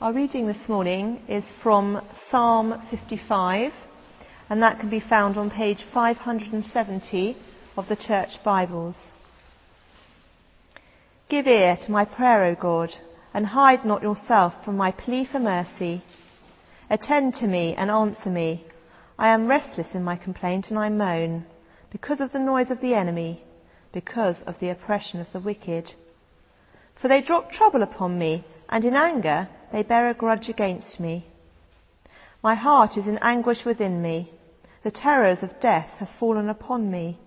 Our reading this morning is from Psalm 55, and that can be found on page 570 of the Church Bibles. Give ear to my prayer, O God, and hide not yourself from my plea for mercy. Attend to me and answer me. I am restless in my complaint and I moan because of the noise of the enemy, because of the oppression of the wicked. For they drop trouble upon me, and in anger they bear a grudge against me. My heart is in anguish within me. The terrors of death have fallen upon me.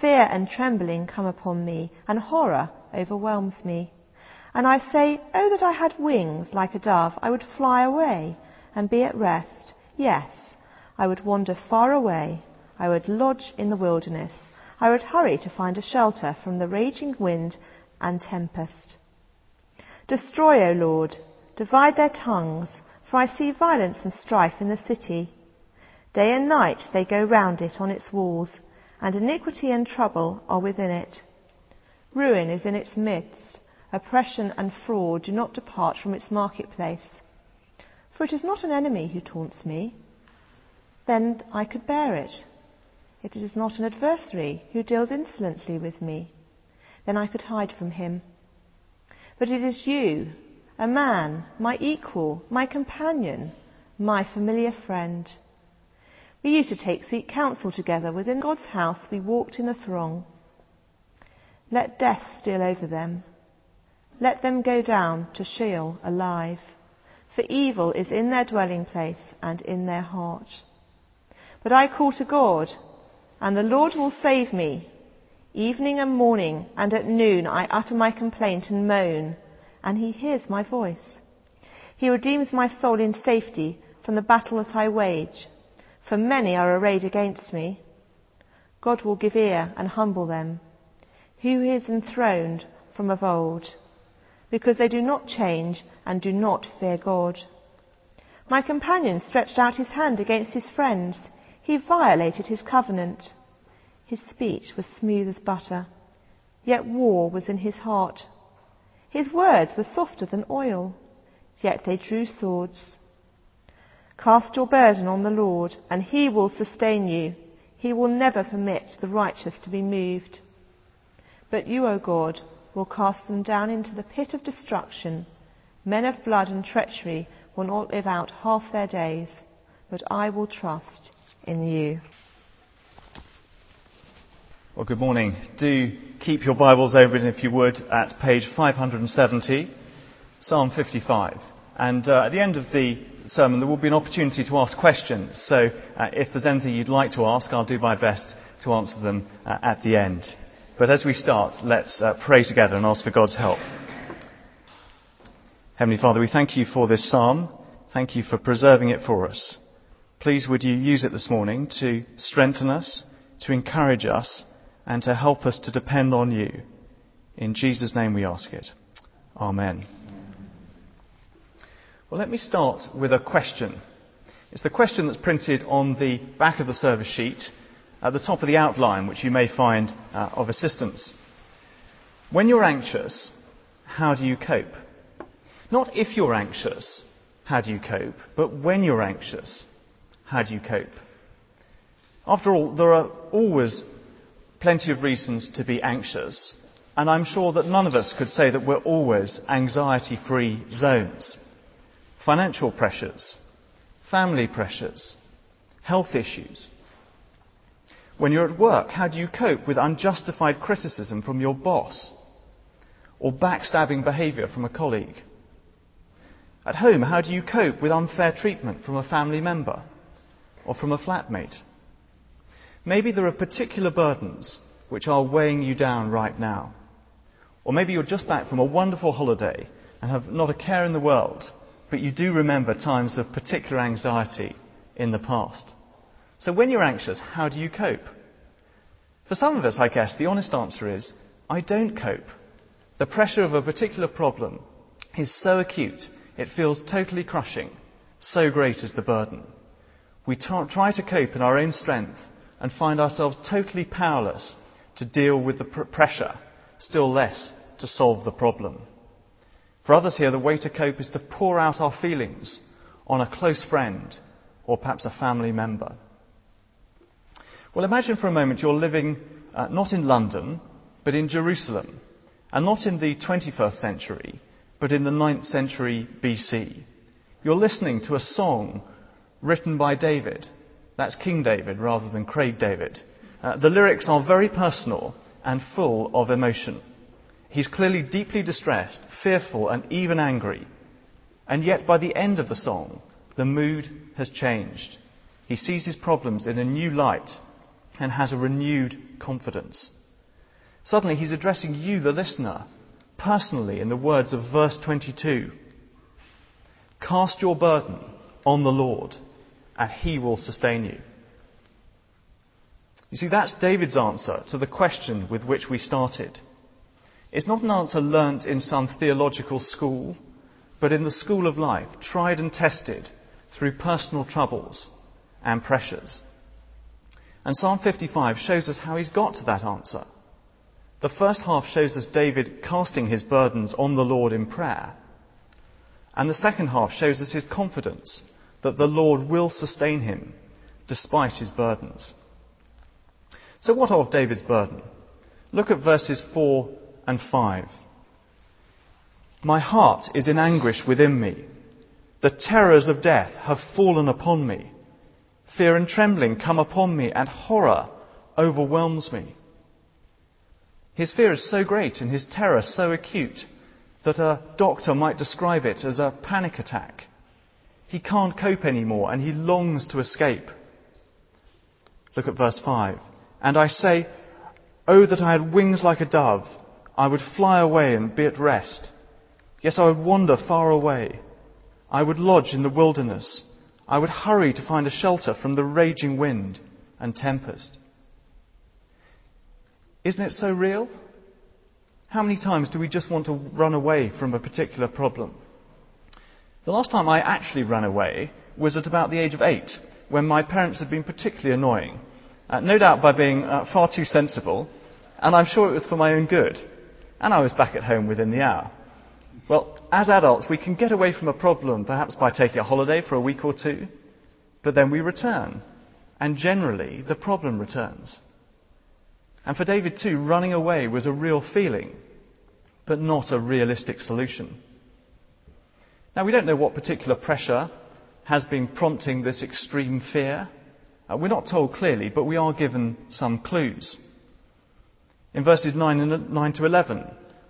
Fear and trembling come upon me, and horror overwhelms me. And I say, Oh, that I had wings like a dove, I would fly away and be at rest. Yes, I would wander far away. I would lodge in the wilderness. I would hurry to find a shelter from the raging wind and tempest. Destroy, O Lord, divide their tongues, for I see violence and strife in the city. Day and night they go round it on its walls, and iniquity and trouble are within it. Ruin is in its midst, oppression and fraud do not depart from its marketplace. For it is not an enemy who taunts me, then I could bear it. It is not an adversary who deals insolently with me, then I could hide from him. But it is you a man, my equal, my companion, my familiar friend. We used to take sweet counsel together. Within God's house we walked in the throng. Let death steal over them. Let them go down to Sheol alive. For evil is in their dwelling place and in their heart. But I call to God, and the Lord will save me. Evening and morning and at noon I utter my complaint and moan and he hears my voice. He redeems my soul in safety from the battle that I wage, for many are arrayed against me. God will give ear and humble them, who is enthroned from of old, because they do not change and do not fear God. My companion stretched out his hand against his friends. He violated his covenant. His speech was smooth as butter, yet war was in his heart. His words were softer than oil, yet they drew swords. Cast your burden on the Lord, and he will sustain you. He will never permit the righteous to be moved. But you, O God, will cast them down into the pit of destruction. Men of blood and treachery will not live out half their days, but I will trust in you. Well, good morning. Do keep your Bibles open, if you would, at page 570, Psalm 55. And uh, at the end of the sermon, there will be an opportunity to ask questions. So uh, if there's anything you'd like to ask, I'll do my best to answer them uh, at the end. But as we start, let's uh, pray together and ask for God's help. Heavenly Father, we thank you for this psalm. Thank you for preserving it for us. Please would you use it this morning to strengthen us, to encourage us, and to help us to depend on you. In Jesus' name we ask it. Amen. Well, let me start with a question. It's the question that's printed on the back of the service sheet at the top of the outline, which you may find uh, of assistance. When you're anxious, how do you cope? Not if you're anxious, how do you cope, but when you're anxious, how do you cope? After all, there are always plenty of reasons to be anxious, and I'm sure that none of us could say that we're always anxiety free zones. Financial pressures, family pressures, health issues. When you're at work, how do you cope with unjustified criticism from your boss or backstabbing behaviour from a colleague? At home, how do you cope with unfair treatment from a family member or from a flatmate? Maybe there are particular burdens which are weighing you down right now. Or maybe you're just back from a wonderful holiday and have not a care in the world, but you do remember times of particular anxiety in the past. So when you're anxious, how do you cope? For some of us, I guess, the honest answer is, I don't cope. The pressure of a particular problem is so acute, it feels totally crushing. So great is the burden. We try to cope in our own strength and find ourselves totally powerless to deal with the pr- pressure, still less to solve the problem. For others here, the way to cope is to pour out our feelings on a close friend or perhaps a family member. Well, imagine for a moment you're living uh, not in London, but in Jerusalem, and not in the 21st century, but in the 9th century BC. You're listening to a song written by David. That's King David rather than Craig David. Uh, the lyrics are very personal and full of emotion. He's clearly deeply distressed, fearful, and even angry. And yet, by the end of the song, the mood has changed. He sees his problems in a new light and has a renewed confidence. Suddenly, he's addressing you, the listener, personally in the words of verse 22 Cast your burden on the Lord, and he will sustain you. You see, that's David's answer to the question with which we started. It's not an answer learnt in some theological school, but in the school of life, tried and tested through personal troubles and pressures. And Psalm 55 shows us how he's got to that answer. The first half shows us David casting his burdens on the Lord in prayer. And the second half shows us his confidence that the Lord will sustain him despite his burdens. So, what of David's burden? Look at verses 4 and 5. My heart is in anguish within me. The terrors of death have fallen upon me. Fear and trembling come upon me, and horror overwhelms me. His fear is so great and his terror so acute that a doctor might describe it as a panic attack. He can't cope anymore and he longs to escape. Look at verse 5. And I say, Oh, that I had wings like a dove I would fly away and be at rest. Yes, I would wander far away. I would lodge in the wilderness. I would hurry to find a shelter from the raging wind and tempest. Isn't it so real? How many times do we just want to run away from a particular problem? The last time I actually ran away was at about the age of eight, when my parents had been particularly annoying. Uh, no doubt by being uh, far too sensible, and I'm sure it was for my own good and I was back at home within the hour. Well, as adults, we can get away from a problem perhaps by taking a holiday for a week or two, but then we return, and generally the problem returns. And for David too, running away was a real feeling, but not a realistic solution. Now, we don't know what particular pressure has been prompting this extreme fear. Uh, we're not told clearly, but we are given some clues. In verses 9, and 9 to 11,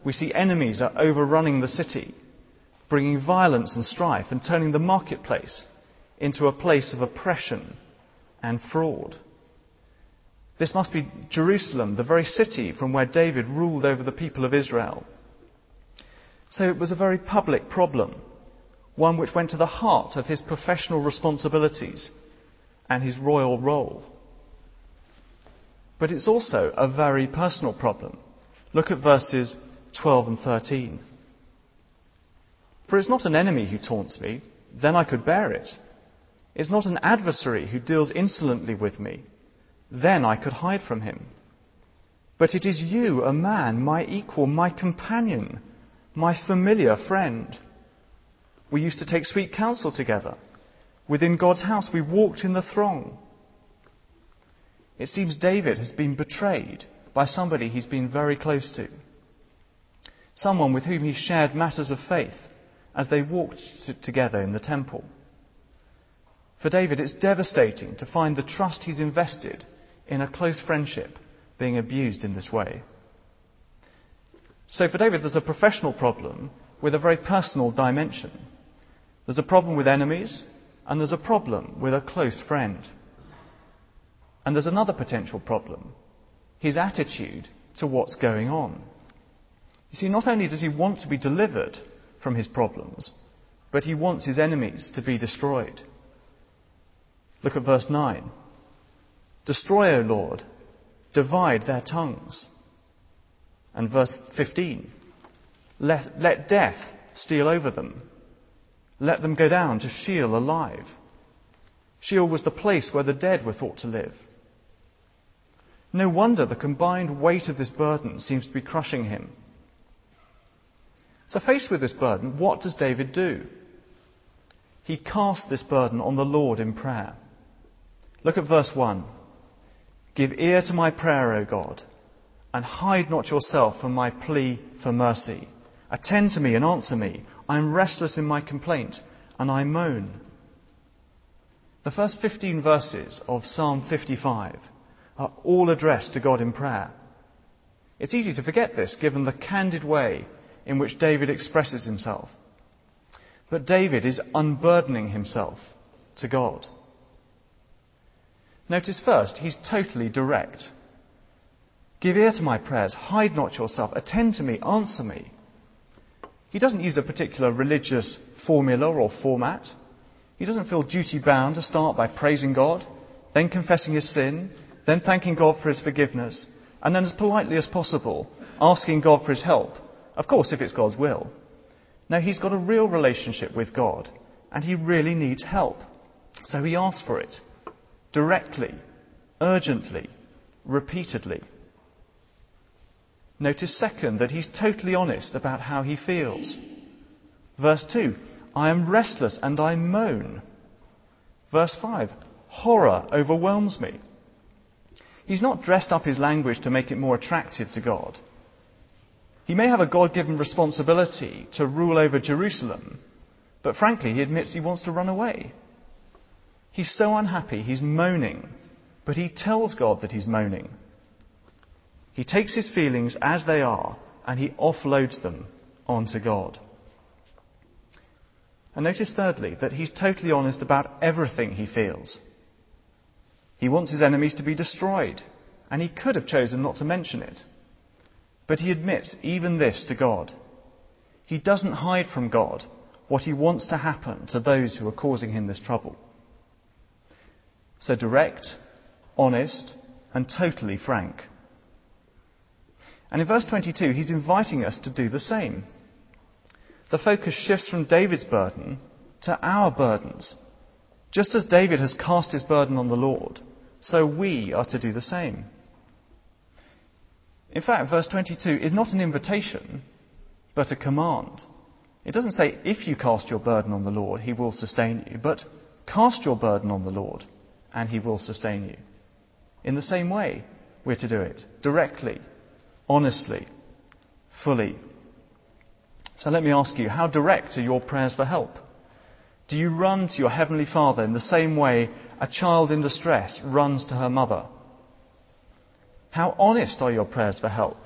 we see enemies are overrunning the city, bringing violence and strife, and turning the marketplace into a place of oppression and fraud. This must be Jerusalem, the very city from where David ruled over the people of Israel. So it was a very public problem, one which went to the heart of his professional responsibilities and his royal role. But it's also a very personal problem. Look at verses 12 and 13. For it's not an enemy who taunts me, then I could bear it. It's not an adversary who deals insolently with me, then I could hide from him. But it is you, a man, my equal, my companion, my familiar friend. We used to take sweet counsel together. Within God's house, we walked in the throng. It seems David has been betrayed by somebody he's been very close to. Someone with whom he shared matters of faith as they walked together in the temple. For David, it's devastating to find the trust he's invested in a close friendship being abused in this way. So for David, there's a professional problem with a very personal dimension. There's a problem with enemies, and there's a problem with a close friend. And there's another potential problem his attitude to what's going on. You see, not only does he want to be delivered from his problems, but he wants his enemies to be destroyed. Look at verse 9. Destroy, O Lord, divide their tongues. And verse 15. Let, let death steal over them. Let them go down to Sheol alive. Sheol was the place where the dead were thought to live. No wonder the combined weight of this burden seems to be crushing him. So, faced with this burden, what does David do? He casts this burden on the Lord in prayer. Look at verse 1. Give ear to my prayer, O God, and hide not yourself from my plea for mercy. Attend to me and answer me. I am restless in my complaint, and I moan. The first 15 verses of Psalm 55 are all addressed to God in prayer. It's easy to forget this given the candid way in which David expresses himself. But David is unburdening himself to God. Notice first, he's totally direct. Give ear to my prayers, hide not yourself, attend to me, answer me. He doesn't use a particular religious formula or format. He doesn't feel duty bound to start by praising God, then confessing his sin, then thanking God for his forgiveness, and then as politely as possible asking God for his help. Of course, if it's God's will. No, he's got a real relationship with God, and he really needs help. So he asks for it. Directly, urgently, repeatedly. Notice, second, that he's totally honest about how he feels. Verse 2 I am restless and I moan. Verse 5 Horror overwhelms me. He's not dressed up his language to make it more attractive to God. He may have a God given responsibility to rule over Jerusalem, but frankly, he admits he wants to run away. He's so unhappy, he's moaning, but he tells God that he's moaning. He takes his feelings as they are and he offloads them onto God. And notice, thirdly, that he's totally honest about everything he feels. He wants his enemies to be destroyed, and he could have chosen not to mention it. But he admits even this to God. He doesn't hide from God what he wants to happen to those who are causing him this trouble. So direct, honest, and totally frank. And in verse 22, he's inviting us to do the same the focus shifts from David's burden to our burdens. Just as David has cast his burden on the Lord, so we are to do the same. In fact, verse 22 is not an invitation, but a command. It doesn't say, if you cast your burden on the Lord, he will sustain you, but cast your burden on the Lord, and he will sustain you. In the same way, we're to do it directly, honestly, fully, so let me ask you, how direct are your prayers for help? Do you run to your Heavenly Father in the same way a child in distress runs to her mother? How honest are your prayers for help?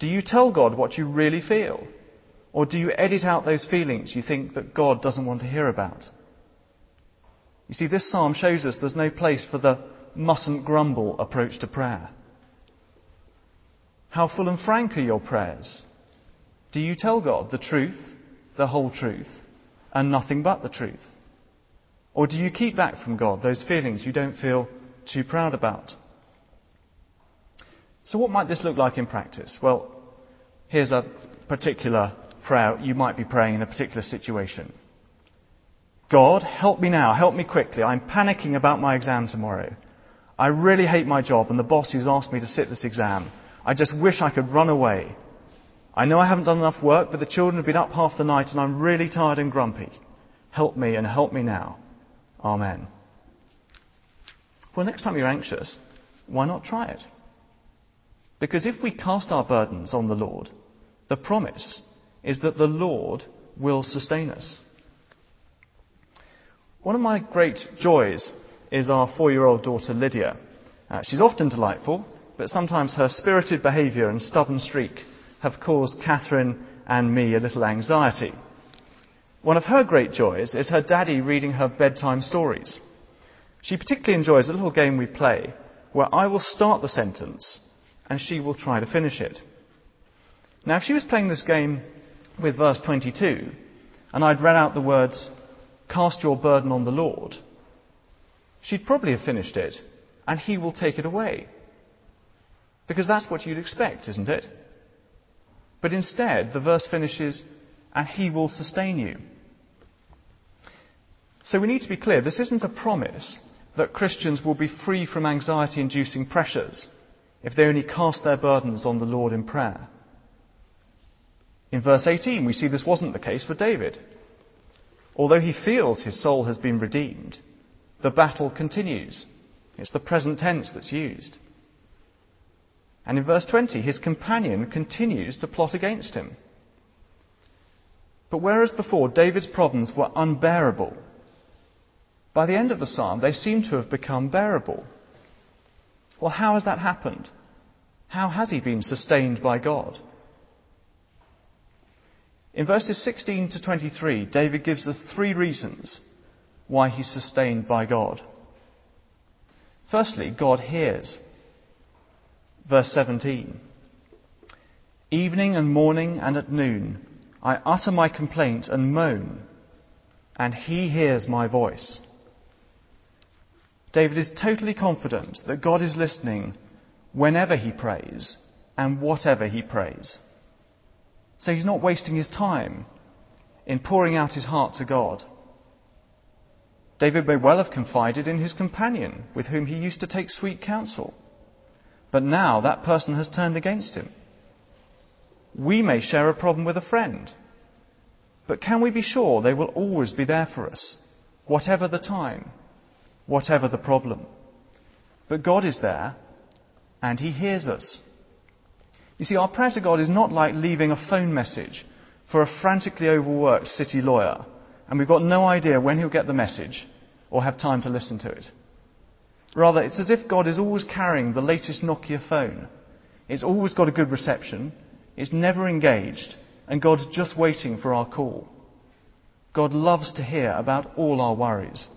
Do you tell God what you really feel? Or do you edit out those feelings you think that God doesn't want to hear about? You see, this psalm shows us there's no place for the mustn't grumble approach to prayer. How full and frank are your prayers? Do you tell God the truth, the whole truth, and nothing but the truth? Or do you keep back from God those feelings you don't feel too proud about? So, what might this look like in practice? Well, here's a particular prayer you might be praying in a particular situation. God, help me now, help me quickly. I'm panicking about my exam tomorrow. I really hate my job and the boss who's asked me to sit this exam. I just wish I could run away. I know I haven't done enough work, but the children have been up half the night and I'm really tired and grumpy. Help me and help me now. Amen. Well, next time you're anxious, why not try it? Because if we cast our burdens on the Lord, the promise is that the Lord will sustain us. One of my great joys is our four year old daughter Lydia. Uh, she's often delightful, but sometimes her spirited behaviour and stubborn streak have caused Catherine and me a little anxiety. One of her great joys is her daddy reading her bedtime stories. She particularly enjoys a little game we play where I will start the sentence and she will try to finish it. Now, if she was playing this game with verse 22 and I'd read out the words, cast your burden on the Lord, she'd probably have finished it and he will take it away. Because that's what you'd expect, isn't it? But instead, the verse finishes, and he will sustain you. So we need to be clear this isn't a promise that Christians will be free from anxiety inducing pressures if they only cast their burdens on the Lord in prayer. In verse 18, we see this wasn't the case for David. Although he feels his soul has been redeemed, the battle continues. It's the present tense that's used. And in verse 20, his companion continues to plot against him. But whereas before David's problems were unbearable, by the end of the psalm they seem to have become bearable. Well, how has that happened? How has he been sustained by God? In verses 16 to 23, David gives us three reasons why he's sustained by God. Firstly, God hears. Verse 17. Evening and morning and at noon, I utter my complaint and moan, and he hears my voice. David is totally confident that God is listening whenever he prays and whatever he prays. So he's not wasting his time in pouring out his heart to God. David may well have confided in his companion with whom he used to take sweet counsel. But now that person has turned against him. We may share a problem with a friend. But can we be sure they will always be there for us, whatever the time, whatever the problem? But God is there, and He hears us. You see, our prayer to God is not like leaving a phone message for a frantically overworked city lawyer, and we've got no idea when he'll get the message or have time to listen to it. Rather, it's as if God is always carrying the latest Nokia phone. It's always got a good reception, it's never engaged, and God's just waiting for our call. God loves to hear about all our worries.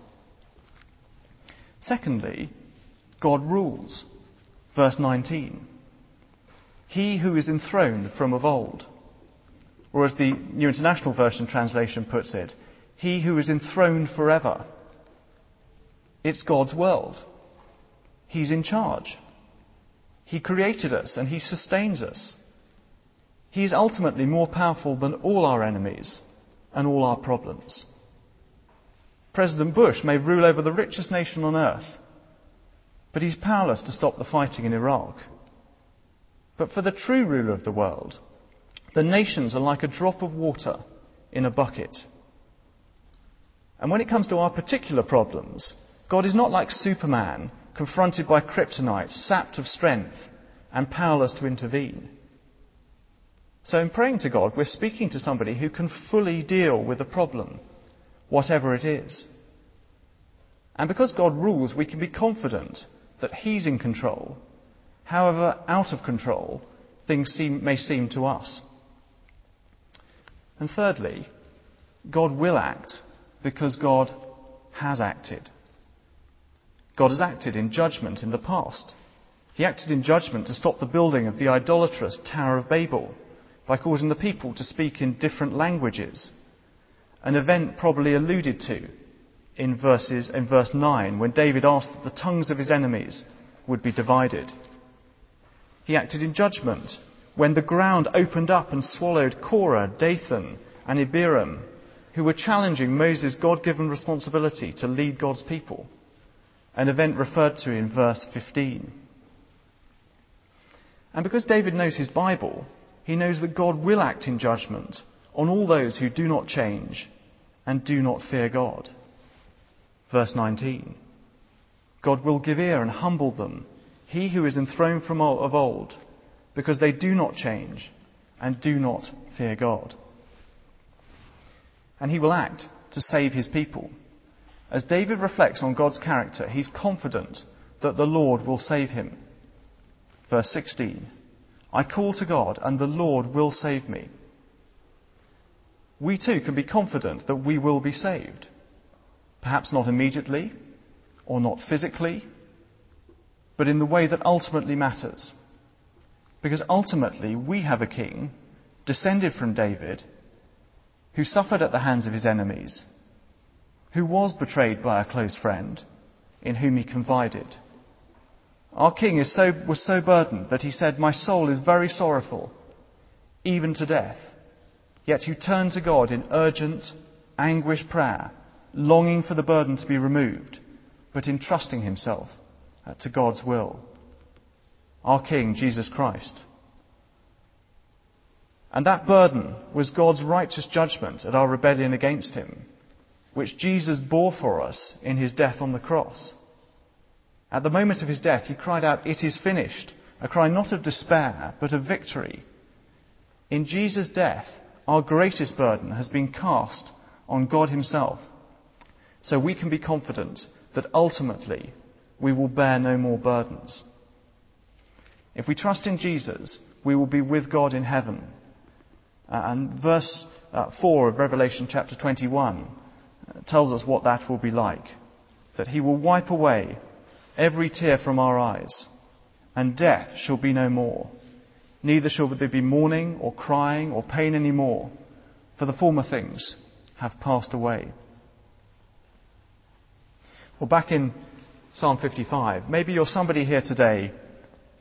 Secondly, God rules. Verse 19. He who is enthroned from of old. Or as the New International Version translation puts it, He who is enthroned forever. It's God's world. He's in charge. He created us and He sustains us. He is ultimately more powerful than all our enemies and all our problems. President Bush may rule over the richest nation on earth, but he's powerless to stop the fighting in Iraq. But for the true ruler of the world, the nations are like a drop of water in a bucket. And when it comes to our particular problems, God is not like Superman, confronted by kryptonite, sapped of strength, and powerless to intervene. So, in praying to God, we're speaking to somebody who can fully deal with the problem, whatever it is. And because God rules, we can be confident that He's in control however out of control things seem, may seem to us. And thirdly, God will act because God has acted. God has acted in judgment in the past. He acted in judgment to stop the building of the idolatrous Tower of Babel by causing the people to speak in different languages. An event probably alluded to in verses in verse 9 when David asked that the tongues of his enemies would be divided. He acted in judgment when the ground opened up and swallowed Korah, Dathan, and Abiram, who were challenging Moses' God given responsibility to lead God's people, an event referred to in verse 15. And because David knows his Bible, he knows that God will act in judgment on all those who do not change and do not fear God. Verse 19 God will give ear and humble them he who is enthroned from of old, because they do not change and do not fear God. And he will act to save his people. As David reflects on God's character, he's confident that the Lord will save him. Verse 16 I call to God, and the Lord will save me. We too can be confident that we will be saved. Perhaps not immediately, or not physically, but in the way that ultimately matters. Because ultimately, we have a king, descended from David, who suffered at the hands of his enemies, who was betrayed by a close friend, in whom he confided. Our king so, was so burdened that he said, My soul is very sorrowful, even to death. Yet he turned to God in urgent, anguished prayer, longing for the burden to be removed, but entrusting himself uh, to God's will. Our King, Jesus Christ. And that burden was God's righteous judgment at our rebellion against Him, which Jesus bore for us in His death on the cross. At the moment of His death, He cried out, It is finished, a cry not of despair, but of victory. In Jesus' death, our greatest burden has been cast on God Himself. So we can be confident that ultimately we will bear no more burdens. If we trust in Jesus, we will be with God in heaven. Uh, and verse uh, 4 of Revelation chapter 21 uh, tells us what that will be like. That he will wipe away every tear from our eyes, and death shall be no more. Neither shall there be mourning or crying or pain any more, for the former things have passed away. Well, back in Psalm 55, maybe you're somebody here today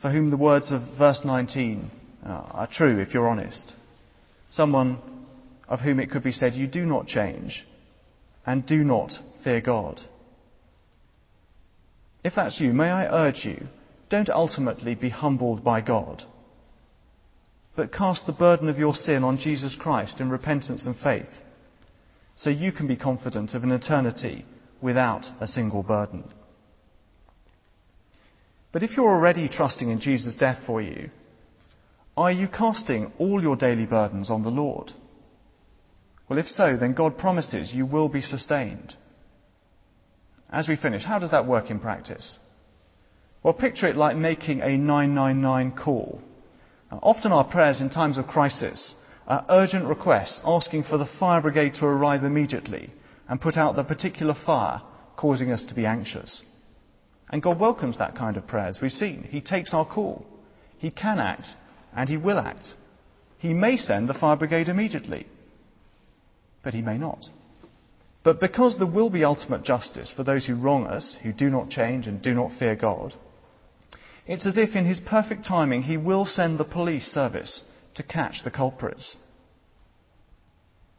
for whom the words of verse 19 uh, are true if you're honest. Someone of whom it could be said, You do not change and do not fear God. If that's you, may I urge you, don't ultimately be humbled by God, but cast the burden of your sin on Jesus Christ in repentance and faith, so you can be confident of an eternity without a single burden. But if you're already trusting in Jesus' death for you, are you casting all your daily burdens on the Lord? Well, if so, then God promises you will be sustained. As we finish, how does that work in practice? Well, picture it like making a 999 call. often our prayers in times of crisis are urgent requests asking for the fire brigade to arrive immediately and put out the particular fire causing us to be anxious. And God welcomes that kind of prayer, as we've seen. He takes our call. He can act, and He will act. He may send the fire brigade immediately, but He may not. But because there will be ultimate justice for those who wrong us, who do not change and do not fear God, it's as if in His perfect timing He will send the police service to catch the culprits.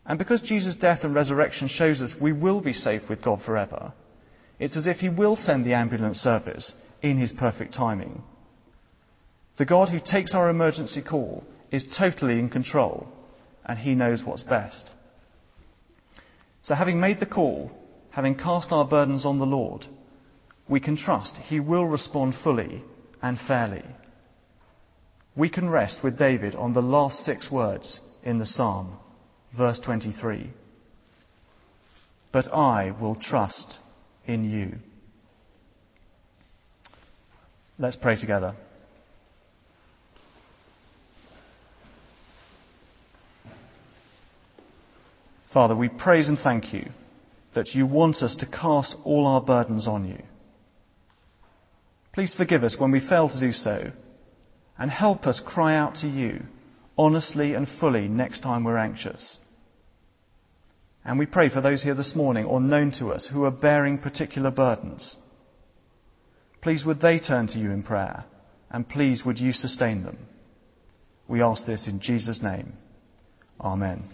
And because Jesus' death and resurrection shows us we will be safe with God forever, it's as if He will send the ambulance service in His perfect timing. The God who takes our emergency call is totally in control, and He knows what's best. So, having made the call, having cast our burdens on the Lord, we can trust He will respond fully and fairly. We can rest with David on the last six words in the psalm, verse 23. But I will trust in you. Let's pray together. Father, we praise and thank you that you want us to cast all our burdens on you. Please forgive us when we fail to do so and help us cry out to you honestly and fully next time we're anxious. And we pray for those here this morning or known to us who are bearing particular burdens. Please would they turn to you in prayer and please would you sustain them. We ask this in Jesus' name. Amen.